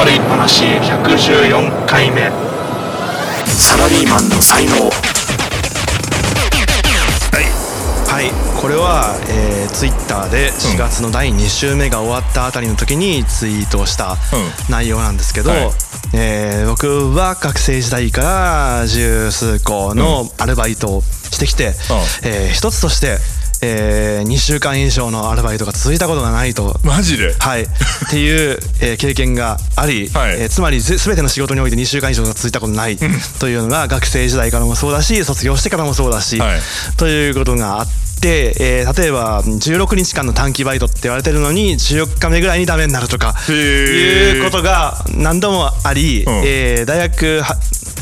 悪い話114回目。サラリーマンの才能。はい。これは、えー、ツイッターで4月の第2週目が終わったあたりの時にツイートをした内容なんですけど、はい。えー僕は学生時代から十数個のアルバイトをしてきて、えー一つとして、え2週間以上のアルバイトが続いたことがないと。マジで？はい、っていう、えー経験があり、はい。えーつまりぜ全ての仕事において2週間以上が続いたことない。というのが学生時代からもそうだし卒業してからもそうだし、はい。ということがあって、えー例えば16日間の短期バイトって言われてるのに14日目ぐらいにダメになるとかいうことが何度もあり、うん。えー大学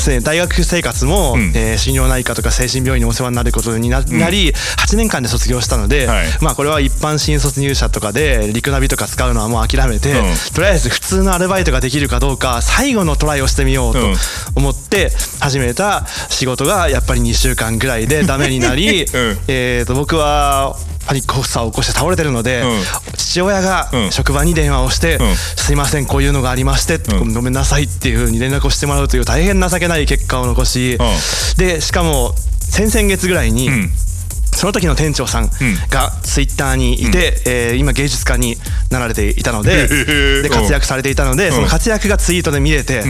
すね。大学生活も、ん。えー心療内科とか精神病院にお世話になることにな,、なり8年間で卒業したので、はい。まあこれは一般新卒入社とかでリクナビとか使うのはもう諦めて、うん。とりあえず普通のアルバイトができるかどうか最後のトライをしてみようとうん。思って始めた仕事がやっぱり2週間ぐらいでダメになり、うん。えーと僕はパニック発作を起こして倒れてるので、うん。父親がうん。職場に電話をしてうん「すいませんこういうのがありまして、うん。ごめんなさい」っていうふうに連絡をしてもらうという大変情けない結果を残し、でしかも先々月ぐらいに、うん。その時の店長さんがツイッターにいて、えー今芸術家になられていたのでで活躍されていたので、ん。その活躍がツイートで見れて、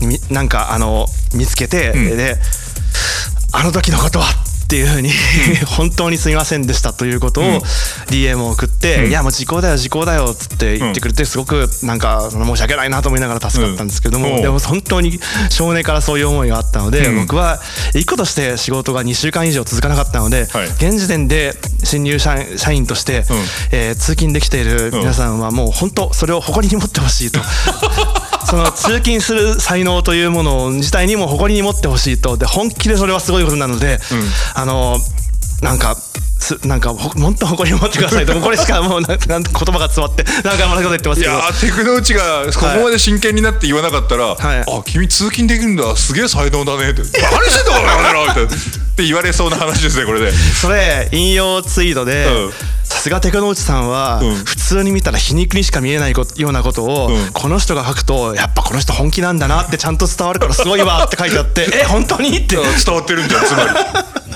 みなんかあの見つけて、であの時のことはっていうふうに 本当にすみませんでしたということを DM を送って、いやもう時効だよ時効だよっつって言ってくれてすごくなんか申し訳ないなと思いながら助かったんですけども、うん。でも本当に少年からそういう思いがあったので、うん。僕は一個として仕事が2週間以上続かなかったので、はい。現時点で新入社員社員として、えー通勤できている皆さんはもう本当それを誇りに持ってほしいと。その通勤する才能というもの自体にも誇りに持ってほしいと。で本気でそれはすごいことなので、あのなんかすなんかほ本当誇りに持ってくださいと。も うこれしかもうなん言葉が詰まってなんかまりこと言ってますいけどやーテクノうちがここまで真剣になって言わなかったら「はい。あ君通勤できるんだ。すげえ才能だね」って「何してんだお前ら」みたいな。って言われそうな話ですねこれで。それ引用ツイートでうんさすがテクノ内さんはうん。普通に見たら皮肉にしか見えないこようなことをうん。この人が書くとやっぱこの人本気なんだなってちゃんと伝わるからすごいわって書いてあって え？本当に？って。伝わってるんじゃんつまり。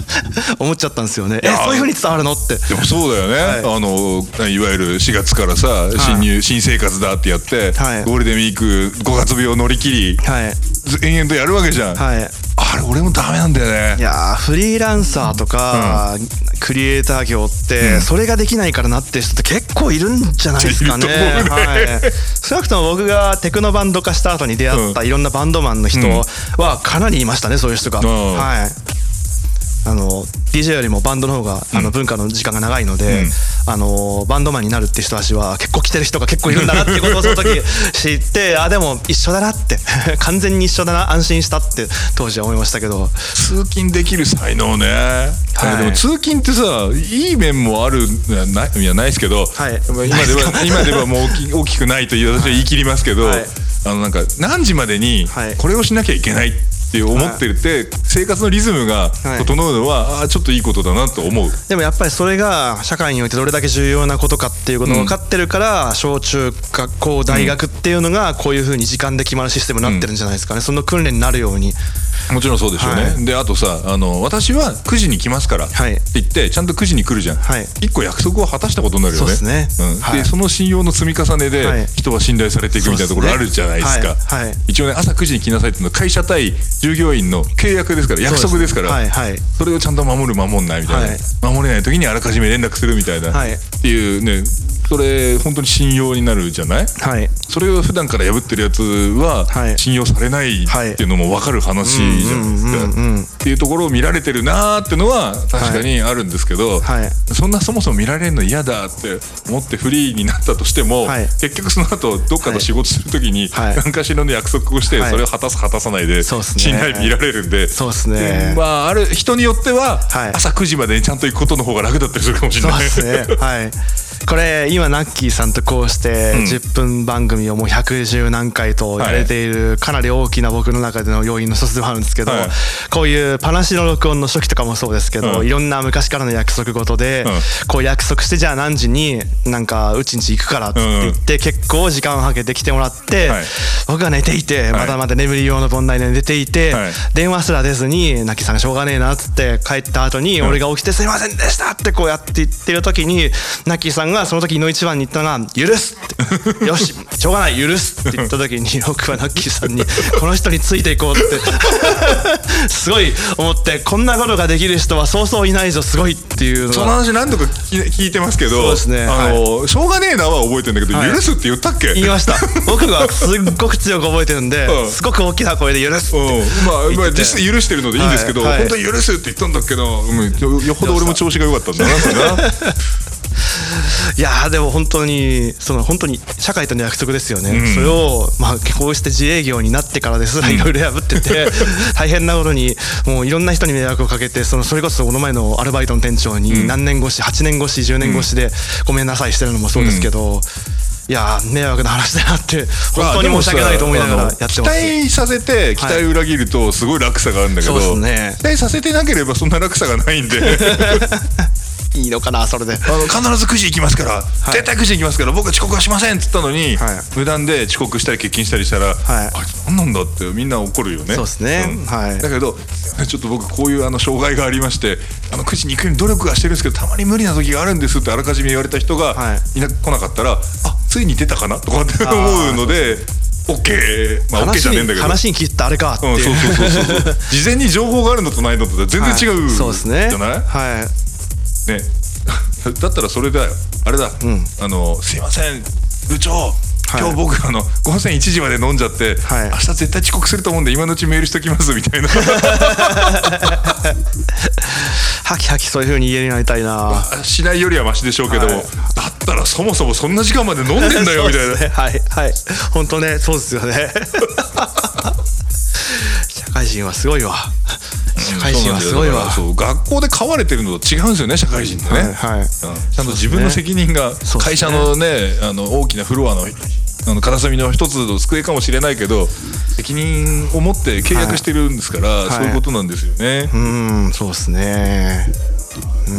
思っちゃゃったんですよね。えや。そういう風に伝わるのって。でもそうだよね、はい。あのいわゆる4月からさ新入、新生活だってやって、はい。ゴールデンウィーク5月病を乗り切り、はい。ず延々とやるわけじゃん、はい。あれ俺もダメなんだよね。いやーフリーランサーとか、クリエイター業って、それができないからなってる人って結構いるんじゃないですかね。ね。はい、少なくとも僕がテクノバンド化した後に出会ったうん。いろんなバンドマンの人はかなりいましたねそういう人が。ん。はい。あの DJ よりもバンドの方が、あの文化の時間が長いので、うんあのバンドマンになるって人たちは結構来てる人が結構いるんだなってことをその時 知ってあでも一緒だなって。完全に一緒だな安心したって当時は思いましたけど。通勤できる才能ね、はい。でも通勤ってさいい面もあるないいやないですけど、はい。今では今ではもう大き 大きくないという私は言い切りますけど、はい。あのなんか何時までにはい。これをしなきゃいけないって思ってるって、生活のリズムがはい。整うのは、ああちょっといいことだなと思う。でもやっぱりそれが社会においてどれだけ重要なことかっていうことを分かってるから、小中学校大学っていうのがこういうふうに時間で決まるシステムになってるんじゃないですかね、その訓練になるようにもちろんそうでしょうね、はい。であとさあの私は9時に来ますからってはい言ってちゃんと9時に来るじゃん、はい。一個約束を果たしたことになるよね。そね。ん。はい。でその信用の積み重ねで、はい。人は信頼されていくみたいなところあるじゃないですか。はいはい。一応ね朝9時に来なさいっていうのは会社対従業員の契約ですから約束ですからはいはい。それをちゃんと守る守んないみたいな、はい。守れない時にあらかじめ連絡するみたいな、はい。っていうねそれ本当に信用になるじゃない？はい。それを普段から破ってるやつははい。信用されないっていうのも分かる話じゃないですか。っていうところを見られてるなーってのは確かにあるんですけど、はい。そんなそもそも見られるの嫌だって思ってフリーになったとしても、はい。結局その後どっかの仕事する時にはい。何かしらの約束をしてはい。それを果たす果たさないで信頼見られるんで。そうですね。まあ、ある人によってははい。朝9時までにちゃんと行くことの方が楽だったりするかもしれない。ですね。はいこれ今ナッキーさんとこうしてうん。10分番組をもう110何回とやれているかなり大きな僕の中での要因の一つでもあるんですけど、はい。こういうパナシの録音の初期とかもそうですけど、うん。いろんな昔からの約束事で、うん。こう約束してじゃあ何時になんかうちんち行くからって言って、結構時間をかけて来てもらって、はい。僕が寝ていてまだまだ眠り用の盆内で寝ていて、はい。電話すら出ずにナッキーさんがしょうがねえなっつって帰った後に俺が起きて「すいませんでした」ってこうやって言ってる時にナッキーさんがその時の一番に言ったのが「許す」って「よししょうがない許す」って言った時に僕はナッキーさんに 「この人についていこう」って。すごい思ってこんなことができる人はそうそういないぞすごいっていうその話何度か聞いてますけどそうですね。あの、しょうがねえなは覚えてるんだけど、はい許すって言ったっけ？言いました。僕がすっごく強く覚えてるんでうん。すごく大きな声で「許す」ってうん、まあ、まあ実際許してるのでいいんですけど、はい。はい。本当に許すって言ったんだけど、うん、よよほど俺も調子が良かったんだなってないやーでも本当にその本当に社会との約束ですよね、うん。それをまあこうして自営業になってからです。らいろいろ破ってて 大変なことにもういろんな人に迷惑をかけてそのそれこそこの前のアルバイトの店長に何年越し8年越し10年越しでごめんなさいしてるのもそうですけど、いやー迷惑な話だなって本当に申し訳ないと思いながらやってます。期待させて期待を裏切るとすごい落差があるんだけど、そうですね。期待させてなければそんな落差がないんで いいのかなそれであの必ず9時行きますから、絶対9時行きますから。僕は遅刻はしませんっつったのに、はい。無断で遅刻したり欠勤したりしたら、はい。あいつ何なんだってみんな怒るよね。そうですね。はい。だけどちょっと僕こういうあの障害がありましてあの9時に行くように努力はしてるんですけどたまに無理な時があるんですってあらかじめ言われた人がはい。いな、来なかったらあついに出たかな？とかって思うので OK まあ OK 話じゃねえんだけど。に話に聞いたあれかってうん、いう、そうそうそうそうそう。事前に情報があるのとないのと全然違う、はい。そうですね。じゃない？はいね。だったらそれだよ。あれだ、ん。あのすいません。部長はい。今日僕あの午前1時まで飲んじゃって、はい。明日絶対遅刻すると思うんで今のうちメールしときますみたいな。ハキハキそういう風に言えるようになりたいな。しないよりはマシでしょうけども、はい。だったらそもそもそんな時間まで飲んでんだよ みたいな、ねはいはい。本当ねそうですよね。社会人はすごいわ社会人はすごいわ。そう学校で飼われてるのと違うんですよね社会人ってね、はいはい。うん。ちゃんと自分の責任が会社のねあの大きなフロアのあの片隅の一つの机かもしれないけど責任を持って契約してるんですから、い。そういうことなんですよね。うんそうですね。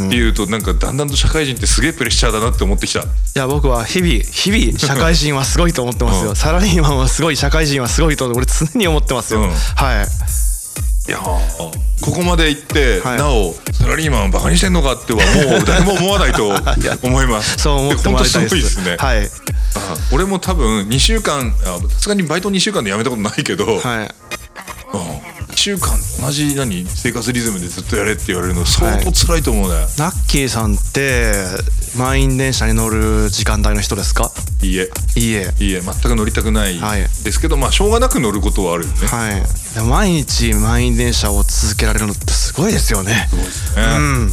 っていうとなんかだんだんと社会人ってすげえプレッシャーだなって思ってきた。いや僕は日々日々社会人はすごいと思ってますよ、うん。サラリーマンはすごい社会人はすごいと俺常に思ってますよ、うん。はいいやー。ここまで行って、はい。なおサラリーマンをバカにしてんのかってはもう誰も 思わないと思います。そう思ってもらいたいです。本当すごいですね。はい。あ俺も多分2週間あさすがにバイト2週間で辞めたことないけど、はい。うん。1週間同じ何生活リズムでずっとやれって言われるの相当辛いと思うね、ナッキーさんって満員電車に乗る時間帯の人ですか？い、いえ。いいえ。いいえ。全く乗りたくないはい。ですけど、まあしょうがなく乗ることはあるよね、はい。毎日満員電車を続けられるのってすごいですよね。ね。うん。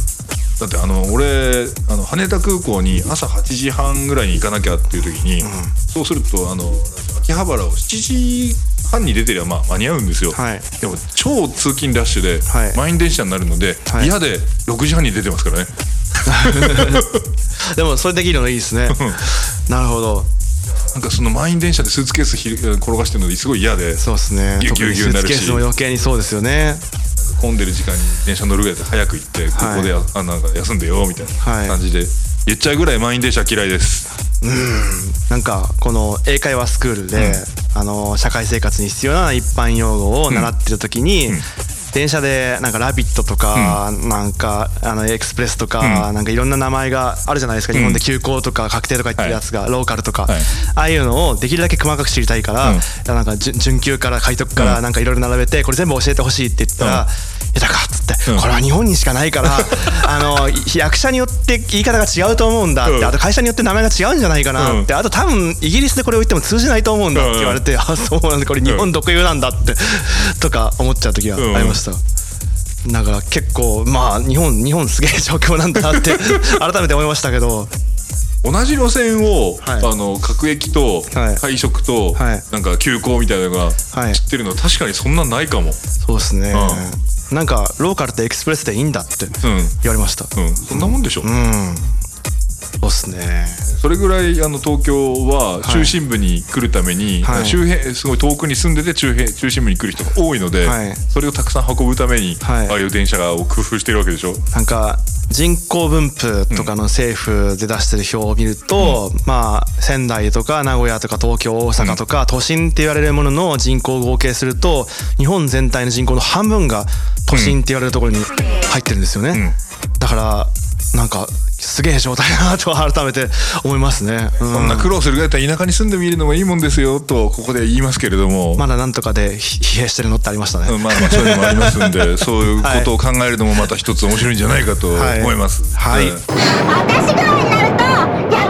だってあの俺あの羽田空港に朝8時半ぐらいに行かなきゃっていう時に、そうするとあの秋葉原を7時半に出てりゃまあ間に合うんですよ、はい。でも超通勤ラッシュではい。満員電車になるので、はい。嫌で6時半に出てますからね でもそれできるのいいですね。なるほど。なんかその満員電車でスーツケースひ転がしてるのすごい嫌でそうですね。ぎゅうぎゅうになるし。スーツケースも余計にそうですよね。混んでる時間に電車乗るぐらいで早く行ってここでや、あなんか休んでよみたいはい。な感じで言っちゃうぐらい満員電車嫌いです。なんかこの英会話スクールで、あの社会生活に必要な一般用語を習ってる時に、電車でなんか「ラビット!」とか、なんかあのエクスプレスとか、なんかいろんな名前があるじゃないですか、日本で急行とか確定とか言ってるやつが、ローカルとか、はい。ああいうのをできるだけ細かく知りたいから、うん。なんか準準急から快特からなんかいろいろ並べてこれ全部教えてほしいって言ったらうん「いやだから」っつって、うん。これは日本にしかないから あのい役者によって言い方が違うと思うんだって、うん。あと会社によって名前が違うんじゃないかなって、あと多分イギリスでこれを言っても通じないと思うんだって言われて、あそうなんだこれ日本特有なんだって、とか思っちゃう時がありました。だから結構まあ日本日本すげえ状況なんだなって 改めて思いましたけど。同じ路線を、はい。あの各駅とはい。会食と、はい。なんか急行みたいなのがはい。知ってるの確かにそんなんないかも。そうですね、なんかローカルってエクスプレスでいいんだってうん。言われました。うん。そんなもんでしょ、うん。そうっすね。それぐらいあの東京は中心部に来るために、はい。周辺すごい遠くに住んでて中辺中心部に来る人が多いので、はい。それをたくさん運ぶために、はい。ああいう電車を工夫してるわけでしょ。なんか人口分布とかの政府で出してる表を見ると、まあ仙台とか名古屋とか東京大阪とか、都心って言われるものの人口を合計すると日本全体の人口の半分が都心って言われるところに入ってるんですよね、だからなんかすげえ状態だなと改めて思いますね、うん。そんな苦労するぐらいだったら田舎に住んでみるのがいいもんですよとここで言いますけれども、まだなんとかでひ疲弊してるのってありましたね、うんまあまあそういうのもありますんで そういうことを考えるのもまた一つ面白いんじゃないかと思います。はい。はいうん私が